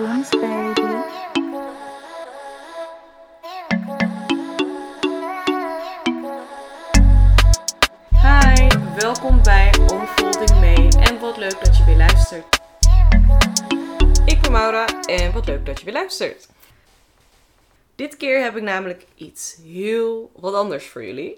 Hi, welkom bij Unfolding Mee en wat leuk dat je weer luistert. Ik ben Maura en wat leuk dat je weer luistert. Dit keer heb ik namelijk iets heel wat anders voor jullie.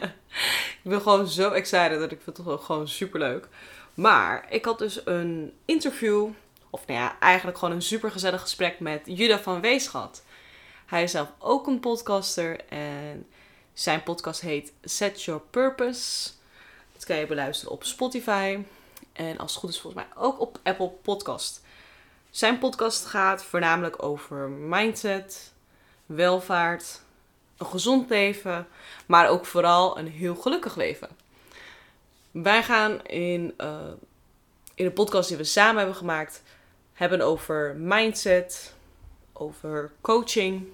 ik ben gewoon zo excited dat ik vind het gewoon super leuk. Maar ik had dus een interview, of nou ja, eigenlijk gewoon een super gezellig gesprek met Juda van Wees gehad. Hij is zelf ook een podcaster en zijn podcast heet Set Your Purpose. Dat kan je beluisteren op Spotify. En als het goed is volgens mij ook op Apple Podcast. Zijn podcast gaat voornamelijk over mindset, welvaart, een gezond leven, maar ook vooral een heel gelukkig leven. Wij gaan in, uh, in de podcast die we samen hebben gemaakt, hebben over mindset, over coaching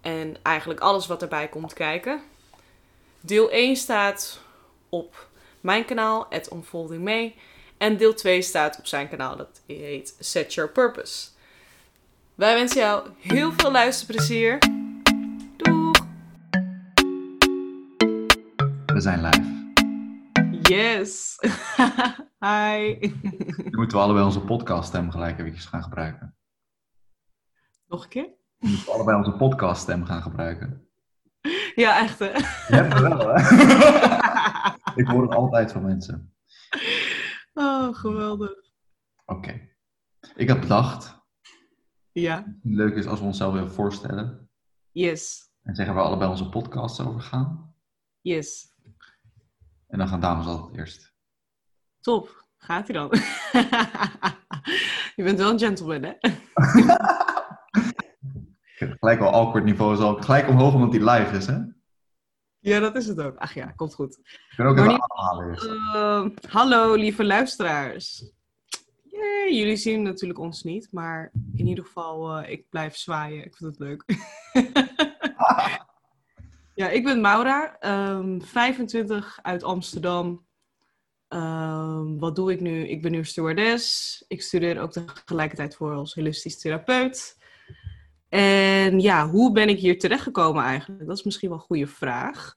en eigenlijk alles wat erbij komt kijken. Deel 1 staat op mijn kanaal, at Unfolding Me. En deel 2 staat op zijn kanaal, dat heet Set Your Purpose. Wij wensen jou heel veel luisterplezier. Doeg! We zijn live. Yes! Hi! Nu moeten we allebei onze podcaststem gelijk eventjes gaan gebruiken. Nog een keer? We moeten allebei onze podcaststem gaan gebruiken. Ja, echt hè? Ja, wel hè? Ik hoor het altijd van mensen. Oh, geweldig. Oké. Ik heb bedacht, Ja, leuk is als we onszelf even voorstellen. yes, En zeggen waar allebei onze podcasts over gaan. yes. En dan gaan dames altijd eerst. Top. Gaat hij dan? Je bent wel een gentleman, hè? Gelijk al awkward niveau is al gelijk omhoog omdat die live is hè. Ja, dat is het ook. Ach ja, komt goed. Ik kan ook even aanhalen. Ehm, hallo, lieve luisteraars. Jullie zien natuurlijk ons niet, maar in ieder geval, eh, ik blijf zwaaien. Ik vind het leuk. ja, ik ben Maura, ehm, 25 uit Amsterdam. Ehm, wat doe ik nu? Ik ben nu stewardess. Ik studeer ook tegelijkertijd voor als holistisch therapeut. En ja, hoe ben ik hier terechtgekomen eigenlijk? Dat is misschien wel een goede vraag.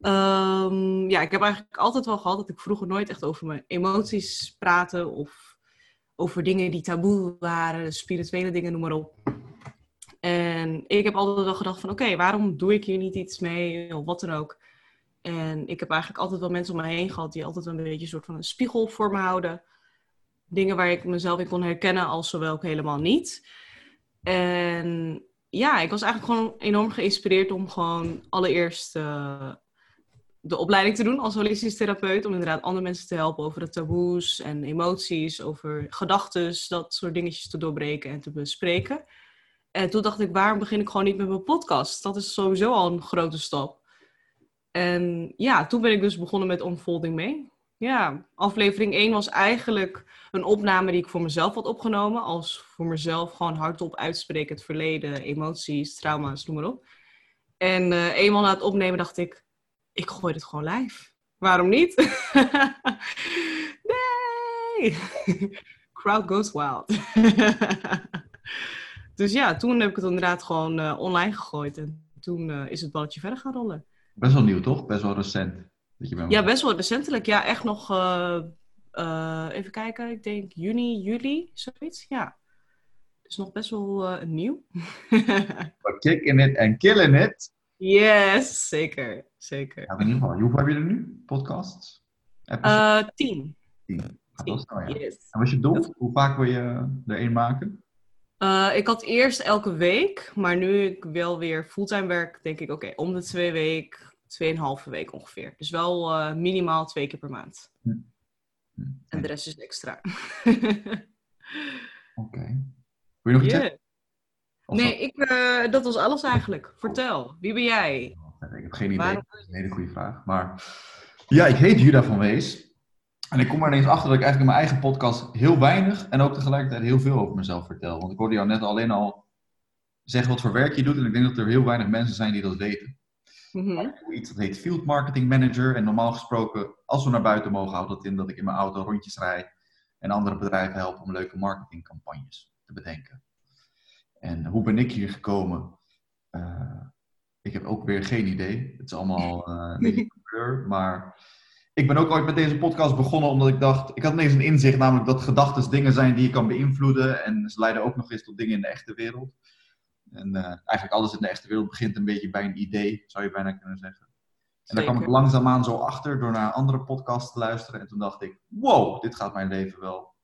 Ehm, ja, ik heb eigenlijk altijd wel gehad dat ik vroeger nooit echt over mijn emoties praatte of over dingen die taboe waren, spirituele dingen, noem maar op. En ik heb altijd wel gedacht van oké, waarom doe ik hier niet iets mee of wat dan ook. En ik heb eigenlijk altijd wel mensen om me heen gehad die altijd een beetje een soort van een spiegel voor me houden. Dingen waar ik mezelf in kon herkennen als zowel ook helemaal niet. En ja, ik was eigenlijk gewoon enorm geïnspireerd om gewoon allereerst eh, de opleiding te doen als holistisch therapeut. Om inderdaad andere mensen te helpen over de taboes en emoties, over gedachten, dat soort dingetjes te doorbreken en te bespreken. En toen dacht ik, waarom begin ik gewoon niet met mijn podcast? Dat is sowieso al een grote stap. En ja, toen ben ik dus begonnen met Unfolding mee. Ja, aflevering 1 was eigenlijk een opname die ik voor mezelf had opgenomen. Als voor mezelf gewoon hardop uitspreken het verleden, emoties, trauma's, noem maar op. En eh, eenmaal na het opnemen dacht ik, ik gooi dit gewoon live. Waarom niet? nee! Crowd goes wild. dus ja, toen heb ik het inderdaad gewoon eh, online gegooid. En toen eh, is het balletje verder gaan rollen. Best wel nieuw toch? Best wel recent. Dat je Ja, best wel recentelijk. Ja, echt nog... eh, eh, even kijken, ik denk juni, juli, zoiets. Ja. Dus nog best wel eh, nieuw. Kicking it en killing it. yes, zeker. Zeker. Ja, in ieder geval. Hoeveel heb je er nu? Podcasts? Tien. Tien. Ja. Yes. En wat is je doel? Hoe vaak wil je er één maken? Eh, ik had eerst elke week, maar nu ik wel weer fulltime werk, denk ik, oké, om de twee week, tweeënhalve week ongeveer. Dus wel eh, minimaal twee keer per maand. Hm, En de rest is extra. Oké. Wil je nog iets Yeah. Nee, ik, eh, dat was alles eigenlijk. Vertel, wie ben jij? Ik heb geen idee. Waarom- Dat is een hele goede vraag. Maar ja, ik heet Juda van Wees. En ik kom er ineens achter dat ik eigenlijk in mijn eigen podcast heel weinig en ook tegelijkertijd heel veel over mezelf vertel. Want ik hoorde jou net alleen al zeggen wat voor werk je doet. En ik denk dat er heel weinig mensen zijn die dat weten. Mhm. Iets dat heet Field Marketing Manager. En normaal gesproken, als we naar buiten mogen, houdt dat in dat ik in mijn auto rondjes rijd. En andere bedrijven help om leuke marketingcampagnes te bedenken. En hoe ben ik hier gekomen? Uh, ik heb ook weer geen idee. Het is allemaal uh, een beetje kleur. Maar ik ben ook ooit met deze podcast begonnen omdat ik dacht... Ik had ineens een inzicht, namelijk dat gedachten dingen zijn die je kan beïnvloeden. En ze leiden ook nog eens tot dingen in de echte wereld. En uh, eigenlijk alles in de echte wereld begint een beetje bij een idee, zou je bijna kunnen zeggen. En daar kwam ik langzaamaan zo achter door naar een andere podcast te luisteren. En toen dacht ik, wow, dit gaat mijn leven wel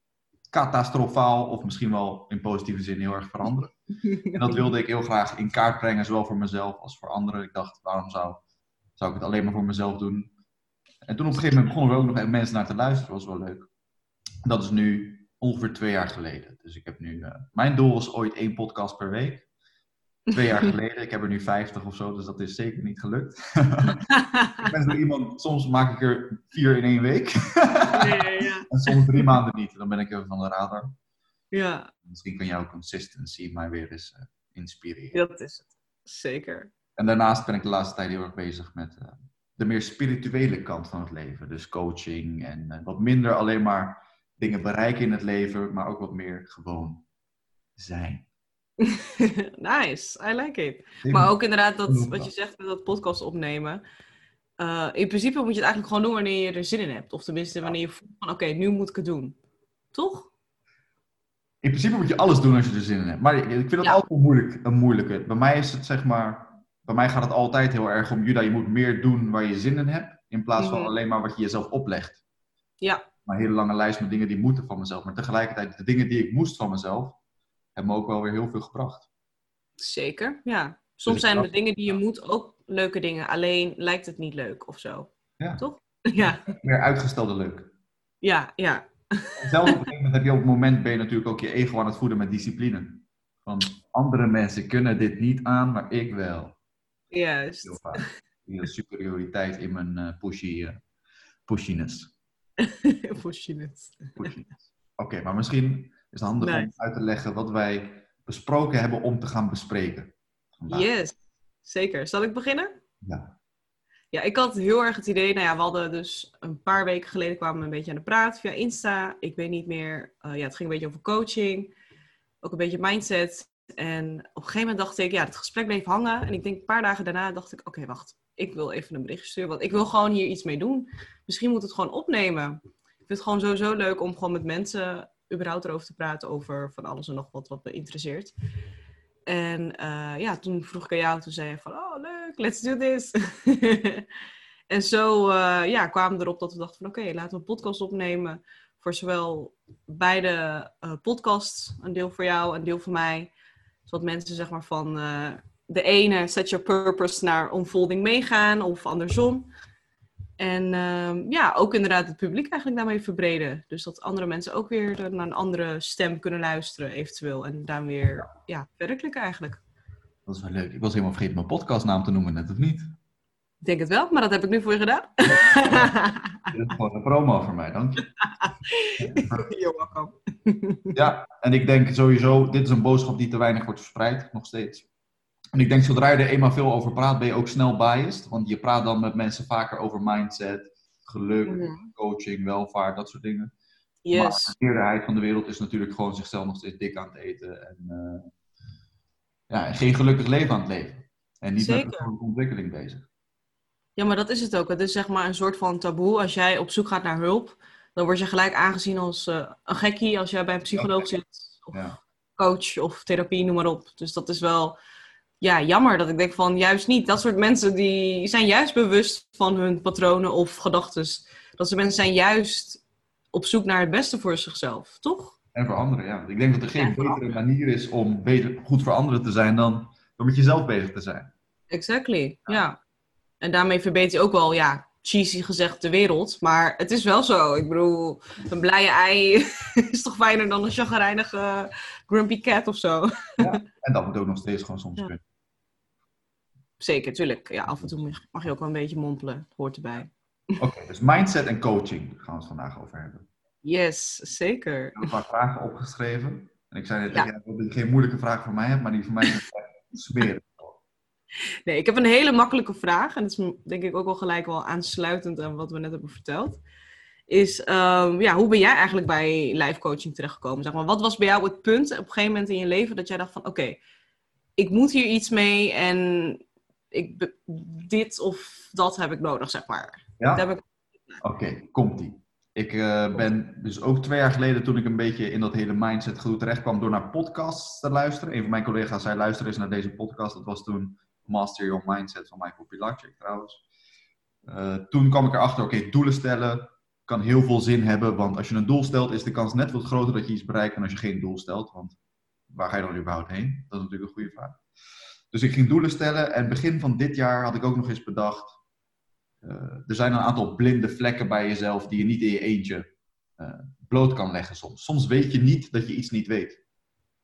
catastrofaal of misschien wel in positieve zin heel erg veranderen. En dat wilde ik heel graag in kaart brengen, zowel voor mezelf als voor anderen. Ik dacht, waarom zou, zou ik het alleen maar voor mezelf doen? En toen op een gegeven moment begonnen er ook nog mensen naar te luisteren, dat was wel leuk. Dat is nu ongeveer twee jaar geleden. Dus ik heb nu, uh, mijn doel was ooit één podcast per week. Twee jaar geleden. Ik heb er nu 50 of zo, dus dat is zeker niet gelukt. ik ben zo iemand, soms maak ik er vier in één week. nee, ja. En soms drie maanden niet. Dan ben ik even van de radar. Ja. Misschien kan jouw consistency mij weer eens uh, inspireren. Dat is het. Zeker. En daarnaast ben ik de laatste tijd heel erg bezig met uh, de meer spirituele kant van het leven. Dus coaching en uh, wat minder alleen maar dingen bereiken in het leven, maar ook wat meer gewoon zijn. nice, I like it. Maar ook inderdaad, dat, wat je zegt met dat podcast opnemen. Uh, in principe moet je het eigenlijk gewoon doen wanneer je er zin in hebt. Of tenminste, wanneer je voelt van, oké, nu moet ik het doen. Toch? In principe moet je alles doen als je er zin in hebt. Maar ik vind het altijd moeilijk, een moeilijke. Bij mij is het zeg maar... Bij mij gaat het altijd heel erg om, Juda, je moet meer doen waar je zin in hebt. In plaats van mhm. alleen maar wat je jezelf oplegt. Ja. Maar een hele lange lijst met dingen die moeten van mezelf. Maar tegelijkertijd, de dingen die ik moest van mezelf, hebben me ook wel weer heel veel gebracht. Zeker, ja. Soms dus zijn de dingen die je moet ook leuke dingen. Alleen lijkt het niet leuk of zo. Ja. Toch? Ja. Meer uitgestelde leuk. Ja, ja. Zelfs op een gegeven moment heb je op het moment ben je natuurlijk ook je ego aan het voeden met discipline. Van andere mensen kunnen dit niet aan, maar ik wel. Juist. Heel vaak. Die superioriteit in mijn uh, pushy, uh, pushiness. pushiness. pushiness. Oké, maar misschien is het handig om uit te leggen wat wij besproken hebben om te gaan bespreken. Vandaag. Yes, zeker. Zal ik beginnen? Ja. Ja, ik had heel erg het idee, nou ja, we hadden dus een paar weken geleden kwamen we een beetje aan de praat via Insta. Ik weet niet meer, uh, ja, het ging een beetje over coaching, ook een beetje mindset. En op een gegeven moment dacht ik, ja, het gesprek bleef hangen. En ik denk een paar dagen daarna dacht ik, oké, wacht, ik wil even een bericht sturen, want ik wil gewoon hier iets mee doen. Misschien moet het gewoon opnemen. Ik vind het gewoon sowieso leuk om gewoon met mensen überhaupt erover te praten over van alles en nog wat wat me interesseert. En uh, ja, toen vroeg ik aan jou, toen zei je van, oh leuk, let's do this. en zo uh, ja, kwamen we erop dat we dachten van, oké, laten we een podcast opnemen. Voor zowel beide uh, podcasts, een deel voor jou, een deel voor mij. Zodat mensen zeg maar van de ene set your purpose naar unfolding meegaan of andersom. En uh, ja, ook inderdaad het publiek eigenlijk daarmee verbreden. Dus dat andere mensen ook weer naar een andere stem kunnen luisteren, eventueel. En daar weer ja, verder eigenlijk. Dat is wel leuk. Ik was helemaal vergeten mijn podcastnaam te noemen, net of niet? Ik denk het wel, maar dat heb ik nu voor je gedaan. Dit is gewoon een promo voor mij, dank je. You're welcome. ja, en ik denk sowieso, dit is een boodschap die te weinig wordt verspreid, nog steeds. En ik denk, zodra je er eenmaal veel over praat, ben je ook snel biased. Want je praat dan met mensen vaker over mindset, geluk, mhm. coaching, welvaart, dat soort dingen. Yes. Maar de meerderheid van de wereld is natuurlijk gewoon zichzelf nog steeds dik aan het eten. En, uh, ja, geen gelukkig leven aan het leven. En niet Zeker. met een ontwikkeling bezig. Ja, maar dat is het ook. Het is zeg maar een soort van taboe. Als jij op zoek gaat naar hulp, dan word je gelijk aangezien als uh, een gekkie als jij bij een psycholoog zit. Of ja. coach of therapie, noem maar op. Dus dat is wel ja, jammer dat ik denk van juist niet. Dat soort mensen die zijn juist bewust van hun patronen of gedachten. Dat ze mensen zijn juist op zoek naar het beste voor zichzelf, toch? En voor anderen, ja. Ik denk dat er geen betere manier is om beter, goed voor anderen te zijn dan door met jezelf bezig te zijn. Exactly, ja. En daarmee verbeter je ook wel, ja, cheesy gezegd, de wereld. Maar het is wel zo. Ik bedoel, een blije ei is toch fijner dan een chagrijnige grumpy cat of zo. Ja, en dat moet ook nog steeds gewoon soms kunnen. Zeker, tuurlijk. Ja, af en toe mag je ook wel een beetje mompelen. Hoort erbij. Oké, dus mindset en coaching gaan we het vandaag over hebben. Yes, zeker. Ik heb een paar vragen opgeschreven. En ik zei net ja. dat je geen moeilijke vraag voor mij hebt, maar die voor mij is smeren. Nee, ik heb een hele makkelijke vraag. En dat is denk ik ook wel gelijk wel aansluitend aan wat we net hebben verteld. is ehm, ja, hoe ben jij eigenlijk bij life coaching terechtgekomen? Zeg maar, wat was bij jou het punt op een gegeven moment in je leven dat jij dacht van oké, ik moet hier iets mee en ik, dit of dat heb ik nodig, zeg maar. Ja? Ik... Oké, komt-ie. Ik uh, ben dus ook twee jaar geleden, toen ik een beetje in dat hele mindset gedoe terecht kwam, door naar podcasts te luisteren. Een van mijn collega's zei: luister eens naar deze podcast. Dat was toen Master Your Mindset van Michael Pilarczyk trouwens. Uh, toen kwam ik erachter: oké, doelen stellen kan heel veel zin hebben. Want als je een doel stelt, is de kans net wat groter dat je iets bereikt dan als je geen doel stelt. Want waar ga je dan überhaupt heen? Dat is natuurlijk een goede vraag. Dus ik ging doelen stellen en begin van dit jaar had ik ook nog eens bedacht uh, er zijn een aantal blinde vlekken bij jezelf die je niet in je eentje uh, bloot kan leggen soms. Soms weet je niet dat je iets niet weet.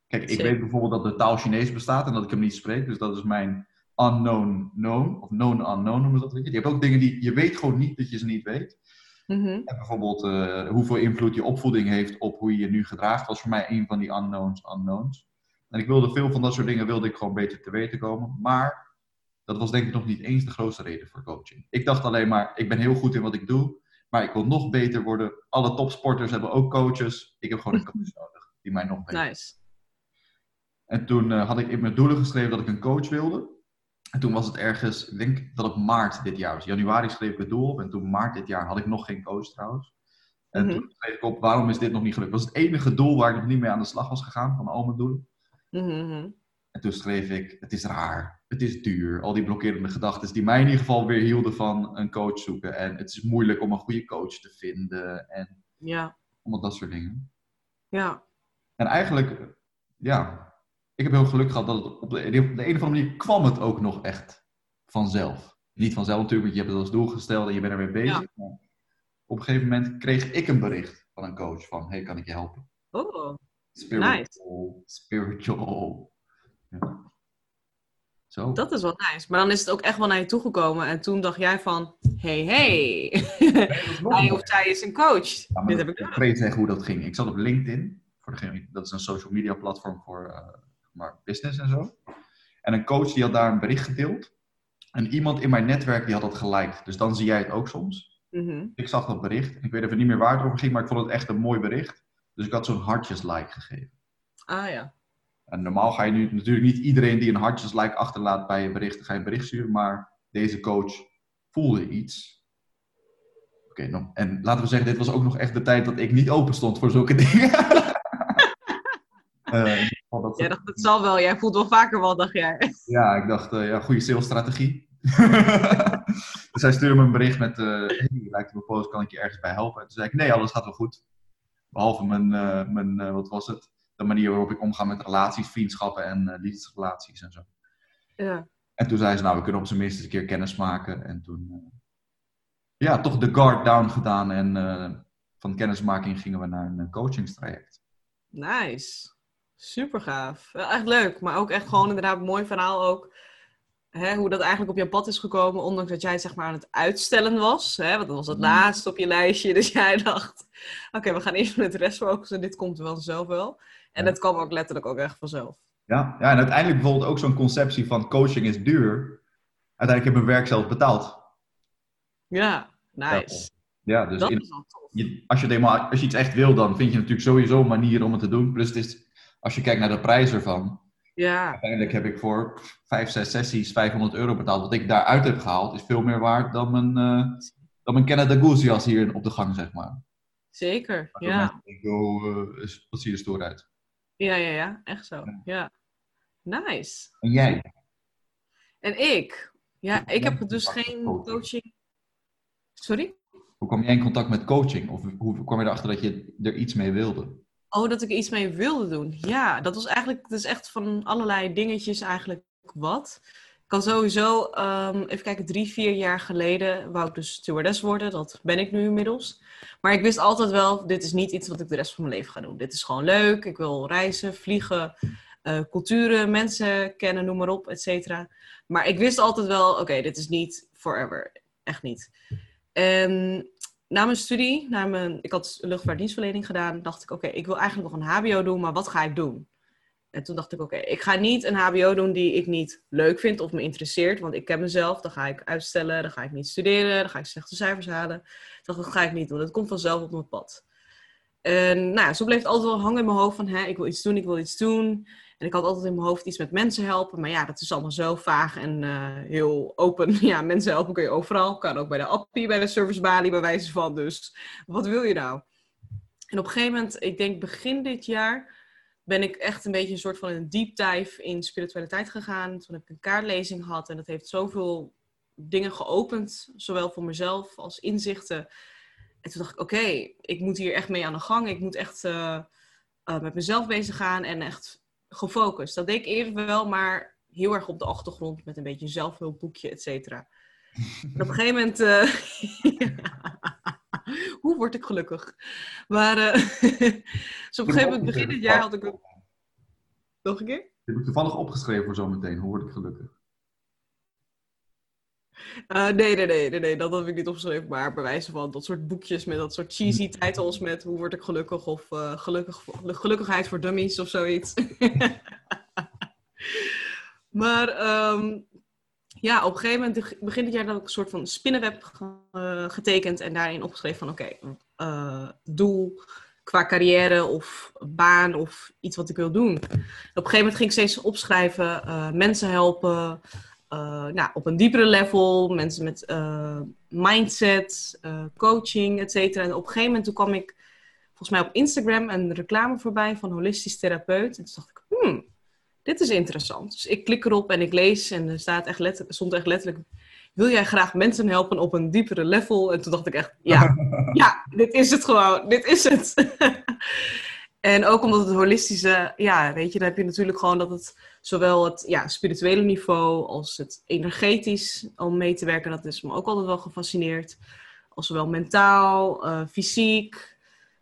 Kijk, ik weet bijvoorbeeld dat de taal Chinees bestaat en dat ik hem niet spreek. Dus dat is mijn unknown known, of known unknown noemen ze dat. Je hebt ook dingen die je weet gewoon niet dat je ze niet weet. Mm -hmm. En bijvoorbeeld uh, hoeveel invloed je opvoeding heeft op hoe je je nu gedraagt, was voor mij een van die unknowns unknowns. En ik wilde veel van dat soort dingen wilde ik gewoon beter te weten komen. Maar dat was denk ik nog niet eens de grootste reden voor coaching. Ik dacht alleen maar, ik ben heel goed in wat ik doe, maar ik wil nog beter worden. Alle topsporters hebben ook coaches. Ik heb gewoon een coach nodig die mij nog beter Nice. En toen uh, had ik in mijn doelen geschreven dat ik een coach wilde. En toen was het ergens, ik denk dat het maart dit jaar was. Januari schreef ik het doel op en toen maart dit jaar had ik nog geen coach trouwens. En Mhm. toen schreef ik op, waarom is dit nog niet gelukt? Dat was het enige doel waar ik nog niet mee aan de slag was gegaan van al mijn doelen. Mhm. En toen schreef ik, het is raar, het is duur. Al die blokkerende gedachten die mij in ieder geval weer hielden van een coach zoeken. En het is moeilijk om een goede coach te vinden en Ja, allemaal dat soort dingen. ja. En eigenlijk, ja, ik heb heel geluk gehad dat het op de, op de een of andere manier kwam het ook nog echt vanzelf. Niet vanzelf natuurlijk, want je hebt het als doel gesteld en je bent ermee bezig. Maar op een gegeven moment kreeg ik een bericht van een coach van, hey, kan ik je helpen? Oh, Spiritual, spiritual. Ja. Zo. dat is wel nice. Maar dan is het ook echt wel naar je toegekomen. En toen dacht jij van, hey, hey. Hij of zij is een coach. Ja, Dit heb ik ik weet zeggen hoe dat ging. Ik zat op LinkedIn. Voor degene, dat is een social media platform voor eh, business en zo. En een coach die had daar een bericht gedeeld. En iemand in mijn netwerk die had dat geliked. Dus dan zie jij het ook soms. Mhm. Ik zag dat bericht. Ik weet even niet meer waar het over ging, maar ik vond het echt een mooi bericht. Dus ik had zo'n hartjes-like gegeven. Ah ja. En normaal ga je nu natuurlijk niet iedereen die een hartjes-like achterlaat bij je bericht, ga je een bericht sturen. Maar deze coach voelde iets. Oké, nou, en laten we zeggen, dit was ook nog echt de tijd dat ik niet open stond voor zulke dingen. Geval dat dacht, het zal wel. Jij voelt wel vaker wel, dacht jij. ja, ik dacht, eh, ja, goede salesstrategie. dus hij stuurde me een bericht met, eh hey, je lijkt mijn post, kan ik je ergens bij helpen? En toen zei ik, nee, alles gaat wel goed. Behalve mijn, mijn wat was het? De manier waarop ik omga met relaties, vriendschappen en liefdesrelaties en zo. Ja. En toen zei ze, nou, we kunnen op zijn minst eens een keer kennis maken. En toen, ja, toch de guard down gedaan. En van kennismaking gingen we naar een coachingstraject. Nice. Super gaaf. Echt leuk. Maar ook echt gewoon inderdaad een mooi verhaal ook. Hè, hoe dat eigenlijk op je pad is gekomen. Ondanks dat jij het zeg maar aan het uitstellen was. Hè, want dat was het Mm. laatste op je lijstje. Dus jij dacht, oké, we gaan eerst met de rest focussen. Dit komt wel zelf wel. En Ja. dat kwam ook letterlijk ook echt vanzelf. Ja, ja en uiteindelijk bijvoorbeeld ook zo'n conceptie van coaching is duur. Uiteindelijk heb ik mijn werk zelf betaald. Ja, nice. Ja, dus dat in- is wel tof. je, als, je het als je iets echt wil, dan vind je natuurlijk sowieso een manier om het te doen. Plus het is, als je kijkt naar de prijs ervan. Ja, Uiteindelijk heb ik voor vijf, zes sessies 500 euro betaald. Wat ik daaruit heb gehaald is veel meer waard dan mijn, eh dan mijn Canada Goose jas hier op de gang, zeg maar. zeker. Ja. oh, eh, wat zie je er stoer uit. ja, ja, ja. Echt zo. Ja. Ja. Nice. En jij? En ik? Ja, ik heb dus geen coaching. coaching. Sorry? Hoe kwam jij in contact met coaching? Of hoe kwam je erachter dat je er iets mee wilde? Oh, dat ik iets mee wilde doen. Ja, dat was eigenlijk, is echt van allerlei dingetjes eigenlijk wat. Ik kan sowieso, ehm, even kijken, drie, vier jaar geleden wou ik dus stewardess worden. Dat ben ik nu inmiddels. Maar ik wist altijd wel, dit is niet iets wat ik de rest van mijn leven ga doen. Dit is gewoon leuk. Ik wil reizen, vliegen, eh, culturen, mensen kennen, noem maar op, et cetera. Maar ik wist altijd wel, oké, dit is niet forever. Echt niet. Na mijn studie, na mijn, ik had luchtvaartdienstverlening gedaan, dacht ik, oké, ik wil eigenlijk nog een HBO doen, maar wat ga ik doen? En toen dacht ik, oké, ik ga niet een HBO doen die ik niet leuk vind of me interesseert. Want ik ken mezelf, dan ga ik uitstellen, dan ga ik niet studeren, dan ga ik slechte cijfers halen. Dat ga ik niet doen, dat komt vanzelf op mijn pad. En nou, zo bleef het altijd wel hangen in mijn hoofd van, hè, ik wil iets doen, ik wil iets doen. En ik had altijd in mijn hoofd iets met mensen helpen. Maar ja, dat is allemaal zo vaag en uh, heel open. Ja, mensen helpen kun je overal. Kan ook bij de appie, bij de servicebalie, bij wijze van. Dus wat wil je nou? En op een gegeven moment, ik denk begin dit jaar, ben ik echt een beetje een soort van een deep dive in spiritualiteit gegaan. Toen heb ik een kaartlezing gehad en dat heeft zoveel dingen geopend, zowel voor mezelf als inzichten. En toen dacht ik, oké, ik moet hier echt mee aan de gang. Ik moet echt uh, uh, met mezelf bezig gaan en echt gefocust. Dat deed ik eerder wel, maar heel erg op de achtergrond met een beetje zelfhulpboekje, et cetera. op een gegeven moment. Uh, Hoe word ik gelukkig? Maar uh, dus op een gegeven moment, begin dit jaar had ik. Nog een keer? Heb ik toevallig opgeschreven voor zometeen. Hoe word ik gelukkig? Uh, nee, nee, nee, nee, nee, dat heb ik niet opgeschreven. Maar bij wijze van dat soort boekjes met dat soort cheesy titles met hoe word ik gelukkig of uh, gelukkig, gelukkigheid voor dummies of zoiets. maar um, ja, op een gegeven moment, begin dit jaar, dat ik een soort van spinnenweb uh, getekend en daarin opgeschreven van oké, okay, doel qua carrière of baan of iets wat ik wil doen. Op een gegeven moment ging ik steeds opschrijven, mensen helpen, uh, nou, op een diepere level, mensen met uh, mindset, uh, coaching, et cetera. En op een gegeven moment toen kwam ik volgens mij op Instagram een reclame voorbij van holistisch therapeut. En toen dacht ik, hmm, dit is interessant. Dus ik klik erop en ik lees en er staat echt letterlijk, stond echt letterlijk, wil jij graag mensen helpen op een diepere level? En toen dacht ik echt, ja, ja, dit is het gewoon, dit is het. En ook omdat het holistische, ja, weet je, dan heb je natuurlijk gewoon dat het zowel het ja, spirituele niveau als het energetisch om mee te werken, dat is me ook altijd wel gefascineerd. Als zowel mentaal, uh, fysiek.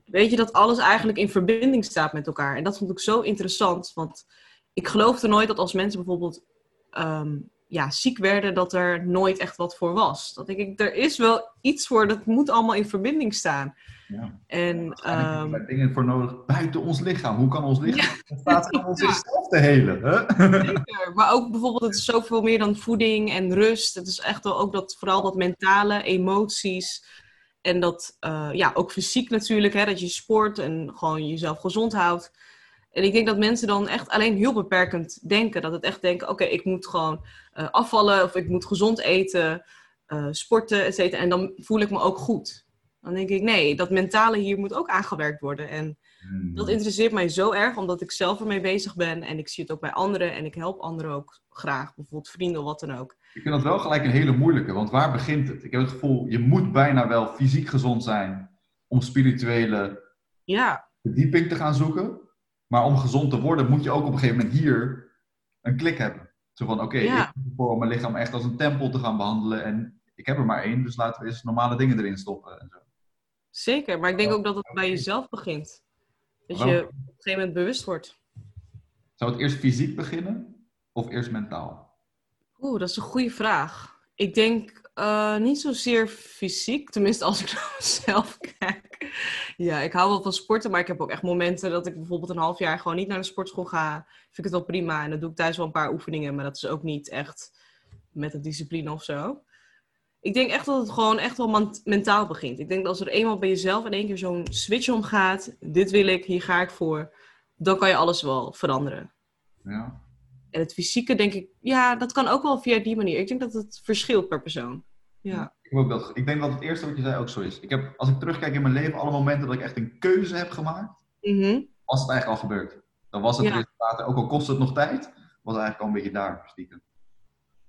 Weet je, dat alles eigenlijk in verbinding staat met elkaar. En dat vond ik zo interessant, want ik geloofde nooit dat als mensen bijvoorbeeld um, ja, ziek werden, dat er nooit echt wat voor was. Dat denk ik, er is wel iets voor, dat moet allemaal in verbinding staan. Ja. En, um, er dingen voor nodig buiten ons lichaam. Hoe kan ons lichaam ja. staat om ons zichzelf te helen? Hè? Zeker. Maar ook bijvoorbeeld, het is zoveel meer dan voeding en rust. Het is echt wel ook dat, vooral dat mentale, emoties. En dat, uh, ja, ook fysiek natuurlijk, hè, dat je sport en gewoon jezelf gezond houdt. En ik denk dat mensen dan echt alleen heel beperkend denken. Dat het echt denken, oké, ik moet gewoon uh, afvallen of ik moet gezond eten, uh, sporten, et cetera. En dan voel ik me ook goed. Dan denk ik, nee, dat mentale hier moet ook aangewerkt worden. En hmm. dat interesseert mij zo erg, omdat ik zelf ermee bezig ben. En ik zie het ook bij anderen en ik help anderen ook graag. Bijvoorbeeld vrienden of wat dan ook. Ik vind dat wel gelijk een hele moeilijke, want waar begint het? Ik heb het gevoel, je moet bijna wel fysiek gezond zijn om spirituele ja. verdieping te gaan zoeken. Maar om gezond te worden moet je ook op een gegeven moment hier een klik hebben. Zo van, oké, ik voor mijn lichaam echt als een tempel te gaan behandelen. En ik heb er maar één, dus laten we eens normale dingen erin stoppen. En zo. Zeker, maar ik denk ook dat het bij jezelf begint. Dat je op een gegeven moment bewust wordt. Zou het eerst fysiek beginnen of eerst mentaal? Oeh, dat is een goede vraag. Ik denk uh, niet zozeer fysiek, tenminste als ik naar mezelf kijk. Ja, ik hou wel van sporten, maar ik heb ook echt momenten dat ik bijvoorbeeld een half jaar gewoon niet naar de sportschool ga. Vind ik het wel prima en dan doe ik thuis wel een paar oefeningen, maar dat is ook niet echt met een discipline of zo ik denk echt dat het gewoon echt wel mentaal begint. Ik denk dat als er eenmaal bij jezelf in één keer zo'n switch omgaat, dit wil ik, hier ga ik voor, dan kan je alles wel veranderen. Ja. En het fysieke denk ik, ja, dat kan ook wel via die manier. Ik denk dat het verschilt per persoon. Ja. Ik, dat, ik denk dat het eerste wat je zei ook zo is. Ik heb, als ik terugkijk in mijn leven, alle momenten dat ik echt een keuze heb gemaakt, mm was het eigenlijk al gebeurd. Dan was het ja. resultaat, ook al kost het nog tijd, was het eigenlijk al een beetje daar, stiekem.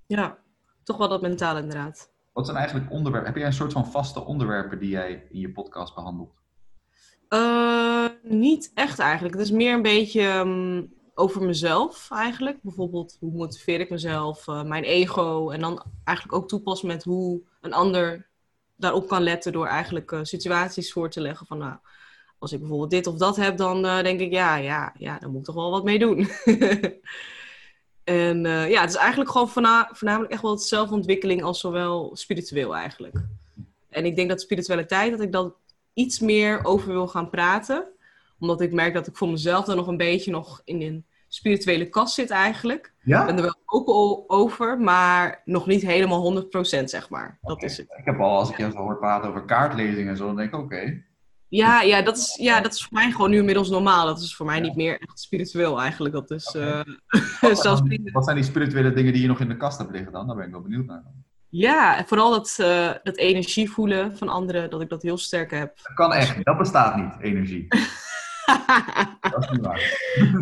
Ja, toch wel dat mentaal inderdaad. Wat zijn eigenlijk onderwerpen? Heb jij een soort van vaste onderwerpen die jij in je podcast behandelt? Uh, niet echt eigenlijk. Het is meer een beetje um, over mezelf eigenlijk. Bijvoorbeeld, hoe motiveer ik mezelf, uh, mijn ego. En dan eigenlijk ook toepassen met hoe een ander daarop kan letten door eigenlijk uh, situaties voor te leggen. Van nou, als ik bijvoorbeeld dit of dat heb, dan denk ik ja, ja, ja, dan moet ik toch wel wat mee doen. En uh, ja, het is eigenlijk gewoon voornamelijk echt wel het zelfontwikkeling als zowel spiritueel eigenlijk. En ik denk dat spiritualiteit, dat ik dan iets meer over wil gaan praten. Omdat ik merk dat ik voor mezelf dan nog een beetje nog in een spirituele kast zit eigenlijk. Ja? Ik ben er wel open over, maar nog niet helemaal 100% zeg maar. Dat is het. Ik heb al, als ik jou zo hoor praten over kaartlezing en zo, dan denk ik, oké. Ja, ja, dat is, ja, dat is voor mij gewoon nu inmiddels normaal. Dat is voor mij niet meer echt spiritueel eigenlijk. Dat is eh zelfs. Wat zijn die spirituele dingen die je nog in de kast hebt liggen dan? Daar ben ik wel benieuwd naar. Ja, en vooral dat, eh, dat energie voelen van anderen, dat ik dat heel sterk heb. Dat kan echt. Dat bestaat niet, energie. Dat is niet waar.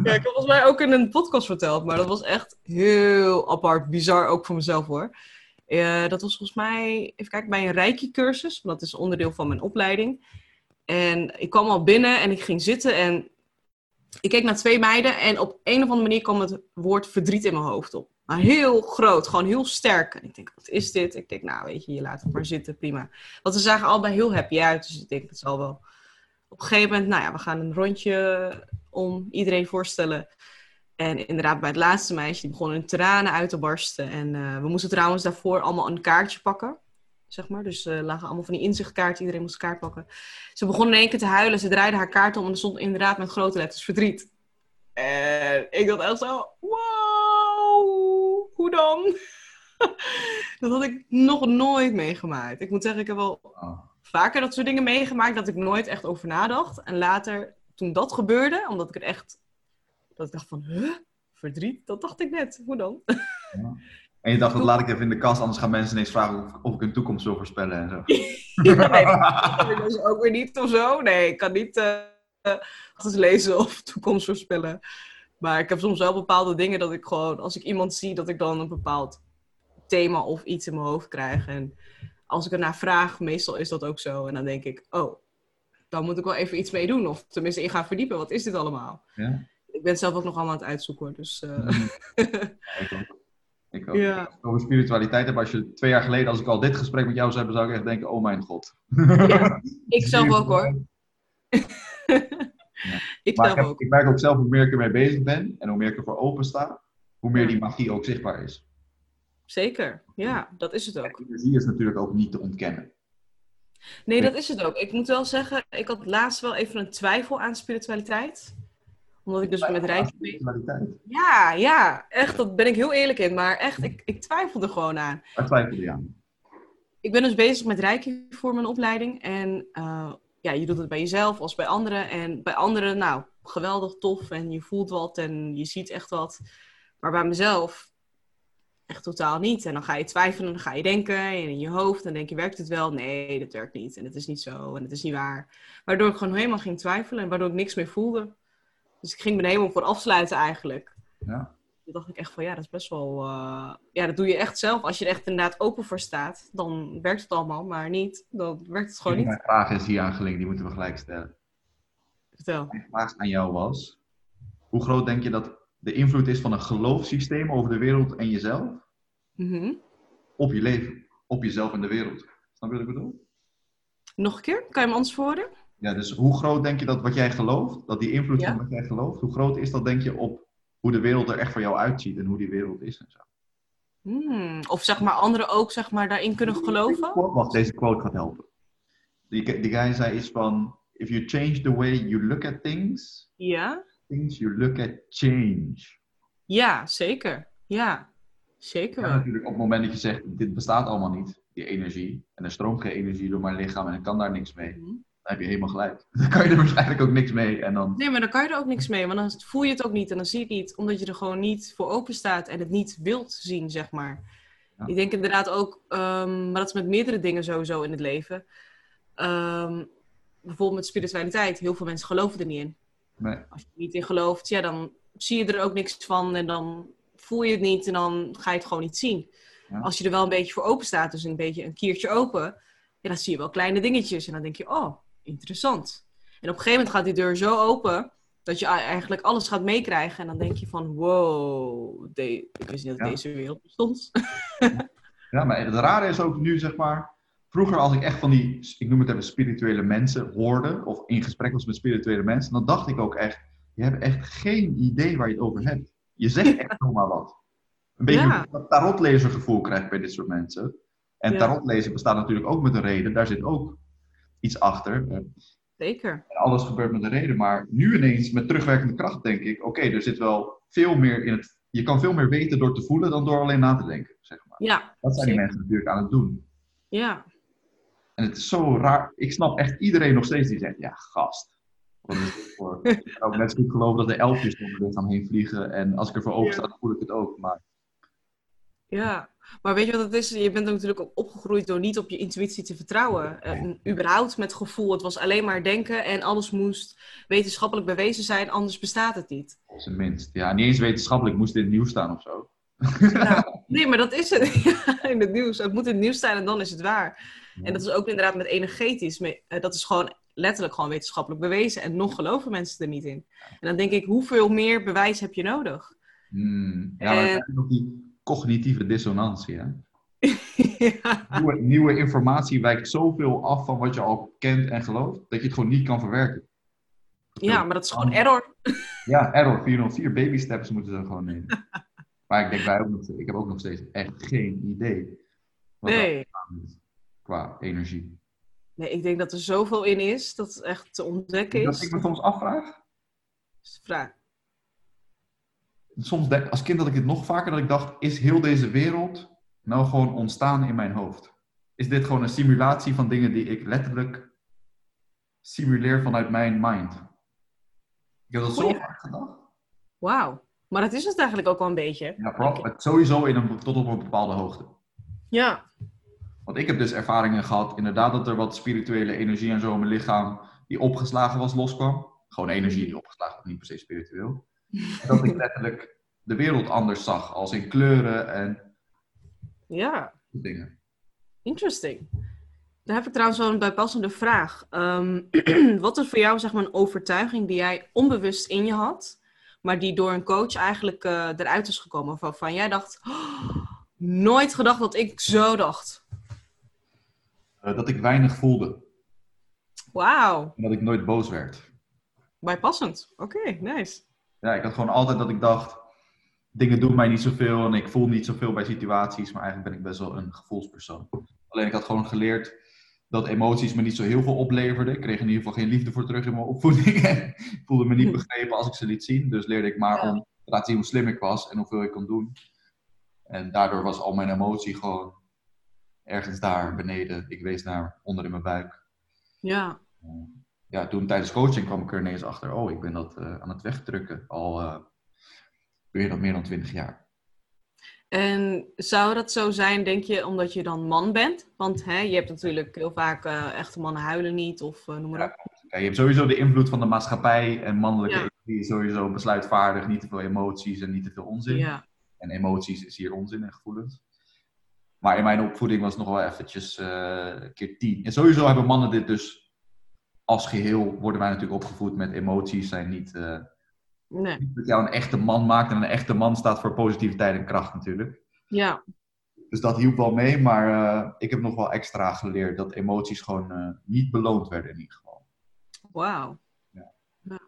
Ja, ik heb volgens mij ook in een podcast verteld, maar dat was echt heel apart, bizar ook voor mezelf hoor. Eh, dat was volgens mij, even kijken, bij een Reiki-cursus, want dat is onderdeel van mijn opleiding. En ik kwam al binnen en ik ging zitten en ik keek naar twee meiden en op een of andere manier kwam het woord verdriet in mijn hoofd op. Maar heel groot, gewoon heel sterk. En ik denk, wat is dit? Ik denk, nou weet je, je laat het maar zitten, prima. Want ze zagen allebei heel happy uit, dus ik denk, het zal wel. Op een gegeven moment, nou ja, we gaan een rondje om iedereen voorstellen. En inderdaad, bij het laatste meisje, die begon in tranen uit te barsten. En eh, we moesten trouwens daarvoor allemaal een kaartje pakken. Zeg maar. Dus er lagen allemaal van die inzichtkaarten. Iedereen moest kaart pakken. Ze begon in één keer te huilen. Ze draaide haar kaart om en er stond inderdaad met grote letters verdriet. En ik dacht echt zo, wow, hoe dan? dat had ik nog nooit meegemaakt. Ik moet zeggen, ik heb wel Oh. vaker dat soort dingen meegemaakt dat ik nooit echt over nadacht. En later, toen dat gebeurde, omdat ik het echt, dat ik dacht van, huh? Verdriet? Dat dacht ik net. Hoe dan? En je dacht, dat laat ik even in de kast, anders gaan mensen ineens vragen of, of ik hun toekomst wil voorspellen en zo. Ja, nee, dat ik dus ook weer niet of zo. Nee, ik kan niet eh uh, lezen of toekomst voorspellen. Maar ik heb soms wel bepaalde dingen dat ik gewoon, als ik iemand zie, dat ik dan een bepaald thema of iets in mijn hoofd krijg. En als ik ernaar vraag, meestal is dat ook zo. En dan denk ik, oh, dan moet ik wel even iets mee doen. Of tenminste, in gaan verdiepen. Wat is dit allemaal? Ja? Ik ben zelf ook nog allemaal aan het uitzoeken. Dus, uh... Ja, ik ook. Ja. Als over spiritualiteit heb, als je twee jaar geleden, als ik al dit gesprek met jou zou hebben, zou ik echt denken, oh mijn god. Ja, ik zelf ook hoor. ik Maar ik, heb- ook. ik merk ook zelf hoe meer ik ermee bezig ben en hoe meer ik ervoor open sta, hoe meer die magie ook zichtbaar is. Zeker, ja, dat is het ook. En energie is natuurlijk ook niet te ontkennen. Nee, dat is het ook. Ik moet wel zeggen, ik had laatst wel even een twijfel aan spiritualiteit. Omdat ik dus met Spiritualiteit. Ja, ja, echt, dat ben ik heel eerlijk in. Maar echt, ik, ik twijfel er gewoon aan. Waar twijfel je aan? Ik ben dus bezig met Reiki voor mijn opleiding. En eh, ja, je doet het bij jezelf als bij anderen. En bij anderen, nou, geweldig tof. En je voelt wat en je ziet echt wat. Maar bij mezelf echt totaal niet. En dan ga je twijfelen, dan ga je denken en in je hoofd. Dan denk je, werkt het wel? Nee, dat werkt niet. En het is niet zo en het is niet waar. Waardoor ik gewoon helemaal ging twijfelen en waardoor ik niks meer voelde. Dus ik ging me helemaal voor afsluiten eigenlijk. Ja. Toen dacht ik echt van, ja, dat is best wel... eh, Ja, dat doe je echt zelf. Als je er echt inderdaad open voor staat, dan werkt het allemaal. Maar niet, dan werkt het gewoon niet. Mijn vraag is hier aangelinkt, die moeten we gelijk stellen. Vertel. Mijn vraag aan jou was, hoe groot denk je dat de invloed is van een geloofssysteem over de wereld en jezelf Mhm. op je leven, op jezelf en de wereld? Snap je wat ik bedoel? Nog een keer? Kan je me anders verwoorden? Ja, dus hoe groot denk je dat wat jij gelooft, dat die invloed Ja. van wat jij gelooft, hoe groot is dat denk je op hoe de wereld er echt voor jou uitziet en hoe die wereld is en zo? Hmm. Of zeg maar anderen ook zeg maar, daarin kunnen geloven? Wacht, deze quote gaat helpen. Die, die guy zei iets van, if you change the way you look at things, Ja? things you look at change. Ja, zeker. Ja, zeker Ja, natuurlijk op het moment dat je zegt, dit bestaat allemaal niet, die energie, en er stroomt geen energie door mijn lichaam en ik kan daar niks mee, Mhm. Heb je helemaal gelijk. Dan kan je er waarschijnlijk ook niks mee en dan... Nee, maar dan kan je er ook niks mee, want dan voel je het ook niet en dan zie je het niet, omdat je er gewoon niet voor open staat en het niet wilt zien, zeg maar. Ja. Ik denk inderdaad ook, ehm, maar dat is met meerdere dingen sowieso in het leven. Ehm, bijvoorbeeld met spiritualiteit, heel veel mensen geloven er niet in. Nee. Als je er niet in gelooft, ja, dan zie je er ook niks van en dan voel je het niet en dan ga je het gewoon niet zien. Ja. Als je er wel een beetje voor open staat, dus een beetje een kiertje open, ja, dan zie je wel kleine dingetjes en dan denk je, oh, interessant. En op een gegeven moment gaat die deur zo open dat je eigenlijk alles gaat meekrijgen en dan denk je van, wow, de- ik wist niet dat Ja. deze wereld bestond. Ja, maar het rare is ook nu, zeg maar, vroeger als ik echt van die, ik noem het even spirituele mensen hoorde, of in gesprek was met spirituele mensen, dan dacht ik ook echt, je hebt echt geen idee waar je het over hebt. Je zegt echt zomaar wat. Een beetje Ja. dat tarotlezergevoel krijg ik bij dit soort mensen. En Ja. tarotlezen bestaat natuurlijk ook met een reden, daar zit ook iets achter. Eh, zeker. En alles gebeurt met een reden. Maar nu ineens, met terugwerkende kracht, denk ik: oké, er zit wel veel meer in het. Je kan veel meer weten door te voelen dan door alleen na te denken, zeg maar. Ja, Dat zijn die mensen natuurlijk aan het doen. Ja, En het is zo raar. Ik snap echt iedereen nog steeds die zegt: ja, gast. Wat is dit voor? ik kan ook net zo goed geloven dat er elfjes door mijn lichaam heen vliegen. En als ik ervoor open sta, dan voel ik het ook. Maar ja. Maar weet je wat het is? Je bent natuurlijk ook opgegroeid door niet op je intuïtie te vertrouwen. En überhaupt met gevoel. Het was alleen maar denken en alles moest wetenschappelijk bewezen zijn, anders bestaat het niet. zijn minst. Ja, niet eens wetenschappelijk moest in het nieuws staan of zo. Nee, maar dat is het. Ja, in het nieuws. Het moet in het nieuws staan en dan is het waar. En dat is ook inderdaad met energetisch. Eh, Dat is gewoon letterlijk gewoon wetenschappelijk bewezen. En nog geloven mensen er niet in. En dan denk ik, hoeveel meer bewijs heb je nodig? Hmm. Ja, maar En- ook die cognitieve dissonantie. Hè? ja. Nieuwe, nieuwe informatie wijkt zoveel af van wat je al kent en gelooft, dat je het gewoon niet kan verwerken. ja, maar dat is gewoon error. Ja, error 404, baby steps moeten ze gewoon nemen. maar ik denk, wij ook nog, ik heb ook nog steeds echt geen idee wat Nee. aan is qua energie. nee, ik denk dat er zoveel in is dat het echt te ontdekken Dat is. ik me soms afvraag, is de vraag. Soms denk, als kind had ik het nog vaker dat ik dacht, is heel deze wereld nou gewoon ontstaan in mijn hoofd? Is dit gewoon een simulatie van dingen die ik letterlijk simuleer vanuit mijn mind? Ik heb dat zo vaak gedacht. Wauw. Maar dat is het eigenlijk ook wel een beetje. Ja, vooral, sowieso in een, tot op een bepaalde hoogte. Ja. Want ik heb dus ervaringen gehad, inderdaad, dat er wat spirituele energie en zo in mijn lichaam die opgeslagen was, loskwam. Gewoon energie die opgeslagen was, niet per se spiritueel. Dat ik letterlijk de wereld anders zag, als in kleuren en Ja. dingen. Interesting. Daar heb ik trouwens wel een bijpassende vraag. Ehm, wat is voor jou zeg maar een overtuiging die jij onbewust in je had, maar die door een coach eigenlijk eh, eruit is gekomen? Waarvan jij dacht, "Oh, nooit gedacht dat ik zo dacht. Eh, dat ik weinig voelde Wauw, en dat ik nooit boos werd. bijpassend. Oké, nice. Ja, ik had gewoon altijd dat ik dacht, dingen doen mij niet zoveel en ik voel niet zoveel bij situaties, maar eigenlijk ben ik best wel een gevoelspersoon. Alleen ik had gewoon geleerd dat emoties me niet zo heel veel opleverden. Ik kreeg in ieder geval geen liefde voor terug in mijn opvoeding. ik voelde me niet begrepen als ik ze liet zien. Dus leerde ik maar Ja. om te laten zien hoe slim ik was en hoeveel ik kon doen. En daardoor was al mijn emotie gewoon ergens daar beneden. Ik wees naar onder in mijn buik. Ja, Ja, toen tijdens coaching kwam ik er ineens achter. Oh, ik ben dat eh, aan het wegdrukken. Al eh meer dan meer dan twintig jaar. En zou dat zo zijn, denk je, omdat je dan man bent? Want hè, je hebt natuurlijk heel vaak eh, echte mannen huilen niet, of noem maar op. Ja, je hebt sowieso de invloed van de maatschappij en mannelijke Ja. energie is sowieso besluitvaardig, niet te veel emoties en niet te veel onzin. Ja, En emoties is hier onzin en gevoelens. Maar in mijn opvoeding was het nog wel eventjes keer tien. En sowieso hebben mannen dit dus als geheel, worden wij natuurlijk opgevoed met emoties zijn niet, eh, nee. niet dat jou een echte man maakt. En een echte man staat voor positiviteit en kracht natuurlijk. Ja, Dus dat hielp wel mee, maar eh, ik heb nog wel extra geleerd dat emoties gewoon eh, niet beloond werden in ieder geval. wauw. Ja. Ja.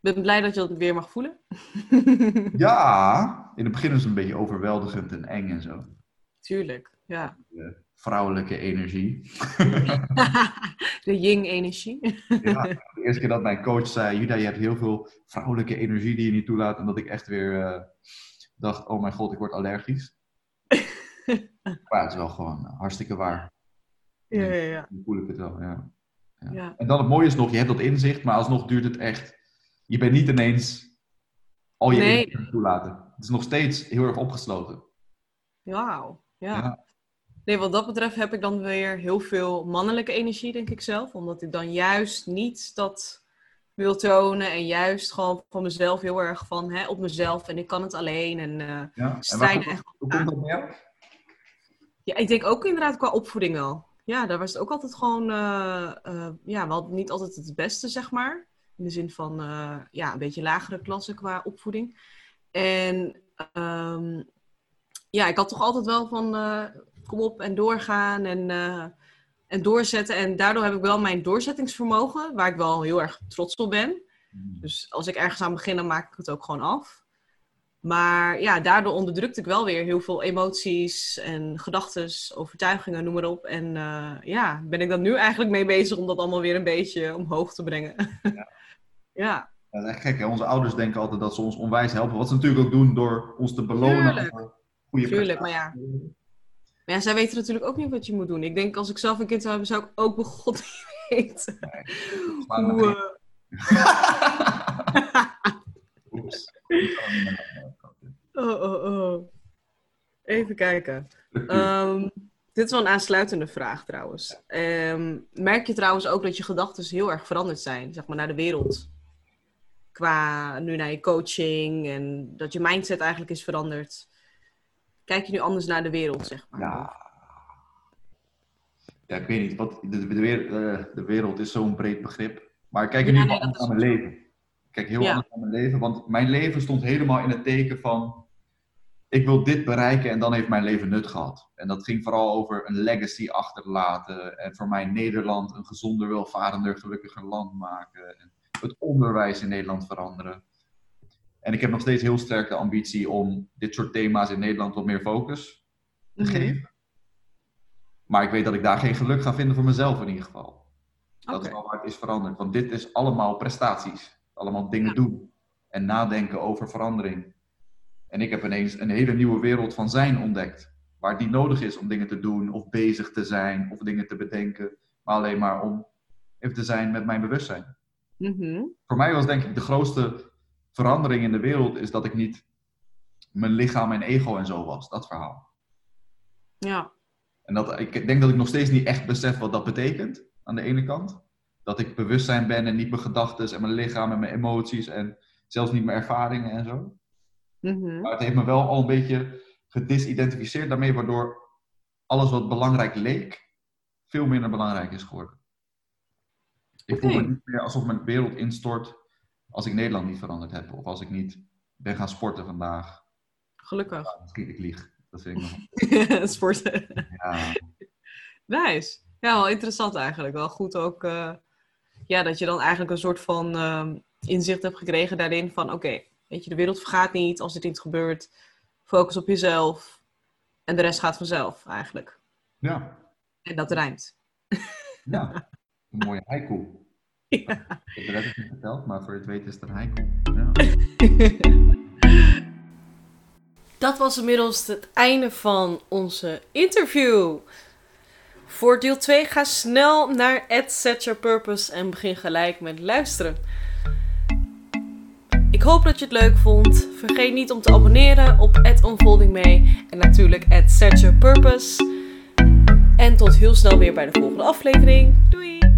Ik ben blij dat je dat weer mag voelen. Ja, in het begin is het een beetje overweldigend en eng en zo. Tuurlijk, ja. De vrouwelijke energie. De yin-energie. Ja, de eerste keer dat mijn coach zei, Juda, je hebt heel veel vrouwelijke energie die je niet toelaat. En dat ik echt weer eh, dacht, oh mijn god, ik word allergisch. maar het is wel gewoon eh, hartstikke waar. Ja, ja, ja. Voel ik het wel, ja. Ja. Ja. En dan het mooie is nog, je hebt dat inzicht, maar alsnog duurt het echt. Je bent niet ineens al je Nee. het toelaten. Het is nog steeds heel erg opgesloten. Wauw, ja. Ja. Nee, wat dat betreft heb ik dan weer heel veel mannelijke energie, denk ik zelf. Omdat ik dan juist niet dat wil tonen en juist gewoon van mezelf heel erg van hè, op mezelf en ik kan het alleen. En eh, Ja? En strijden hoe komt dat? Ja, ik denk ook inderdaad qua opvoeding wel. Ja, daar was het ook altijd gewoon, eh, eh, ja, wel niet altijd het beste, zeg maar. In de zin van, ja, een beetje lagere klasse qua opvoeding. En ehm, ja, ik had toch altijd wel van, kom op en doorgaan en, eh, en doorzetten. En daardoor heb ik wel mijn doorzettingsvermogen, waar ik wel heel erg trots op ben. Dus als ik ergens aan begin, dan maak ik het ook gewoon af. Maar ja, daardoor onderdrukte ik wel weer heel veel emoties en gedachten, overtuigingen, noem maar op. En uh, ja, ben ik dan nu eigenlijk mee bezig om dat allemaal weer een beetje omhoog te brengen. Ja. ja. Dat is echt gek, hè? Onze ouders denken altijd dat ze ons onwijs helpen. Wat ze natuurlijk ook doen door ons te belonen. Tuurlijk, goede Tuurlijk maar ja. Maar ja, zij weten natuurlijk ook niet wat je moet doen. Ik denk, als ik zelf een kind zou hebben, zou ik ook begon niet weten. Nee, Hoe, Oeps. Oh, oh, oh. Even kijken. Um, dit is wel een aansluitende vraag trouwens. Um, merk je trouwens ook dat je gedachten heel erg veranderd zijn, zeg maar, naar de wereld? Qua nu naar je coaching en dat je mindset eigenlijk is veranderd. Kijk je nu anders naar de wereld, zeg maar? Ja, ja ik weet niet. Wat, de, de, de, de wereld is zo'n breed begrip. Maar ik kijk nu ja, nee, naar mijn leven kijk heel anders naar mijn leven. Want mijn leven stond helemaal in het teken van: ik wil dit bereiken en dan heeft mijn leven nut gehad. En dat ging vooral over een legacy achterlaten. En voor mij Nederland een gezonder, welvarender, gelukkiger land maken. En het onderwijs in Nederland veranderen. En ik heb nog steeds heel sterk de ambitie om dit soort thema's in Nederland wat meer focus te mhm. geven. Maar ik weet dat ik daar geen geluk ga vinden voor mezelf in ieder geval. Dat is wel waar het is veranderd. Want dit is allemaal prestaties. Allemaal dingen doen en nadenken over verandering. En ik heb ineens een hele nieuwe wereld van zijn ontdekt. Waar het niet nodig is om dingen te doen of bezig te zijn of dingen te bedenken. Maar alleen maar om even te zijn met mijn bewustzijn. Mhm. Voor mij was denk ik de grootste verandering in de wereld is dat ik niet mijn lichaam en ego en zo was. Dat verhaal. Ja. En dat, ik denk dat ik nog steeds niet echt besef wat dat betekent aan de ene kant dat ik bewustzijn ben en niet mijn gedachten en mijn lichaam en mijn emoties en zelfs niet mijn ervaringen en zo. Mhm. Maar het heeft me wel al een beetje gedisidentificeerd daarmee, waardoor alles wat belangrijk leek, veel minder belangrijk is geworden. Ik voel me niet meer alsof mijn wereld instort als ik Nederland niet veranderd heb. Of als ik niet ben gaan sporten vandaag. Gelukkig. Ja, misschien ik lieg. Dat vind ik nog. sporten. Ja. Nice. Ja, wel interessant eigenlijk. Wel goed ook uh, ja, dat je dan eigenlijk een soort van uh, inzicht hebt gekregen daarin van oké, weet je, de wereld vergaat niet als dit niet gebeurt. Focus op jezelf en de rest gaat vanzelf eigenlijk. Ja. En dat rijmt. Ja, een mooie haiku. Ja. Ik heb het niet verteld, maar voor het weten is het een haiku. Ja. Dat was inmiddels het einde van onze interview. Voor deel 2 ga snel naar Set Your Purpose en begin gelijk met luisteren. Ik hoop dat je het leuk vond. Vergeet niet om te abonneren op Unfolding Mee en natuurlijk Set Your Purpose. En tot heel snel weer bij de volgende aflevering. Doei!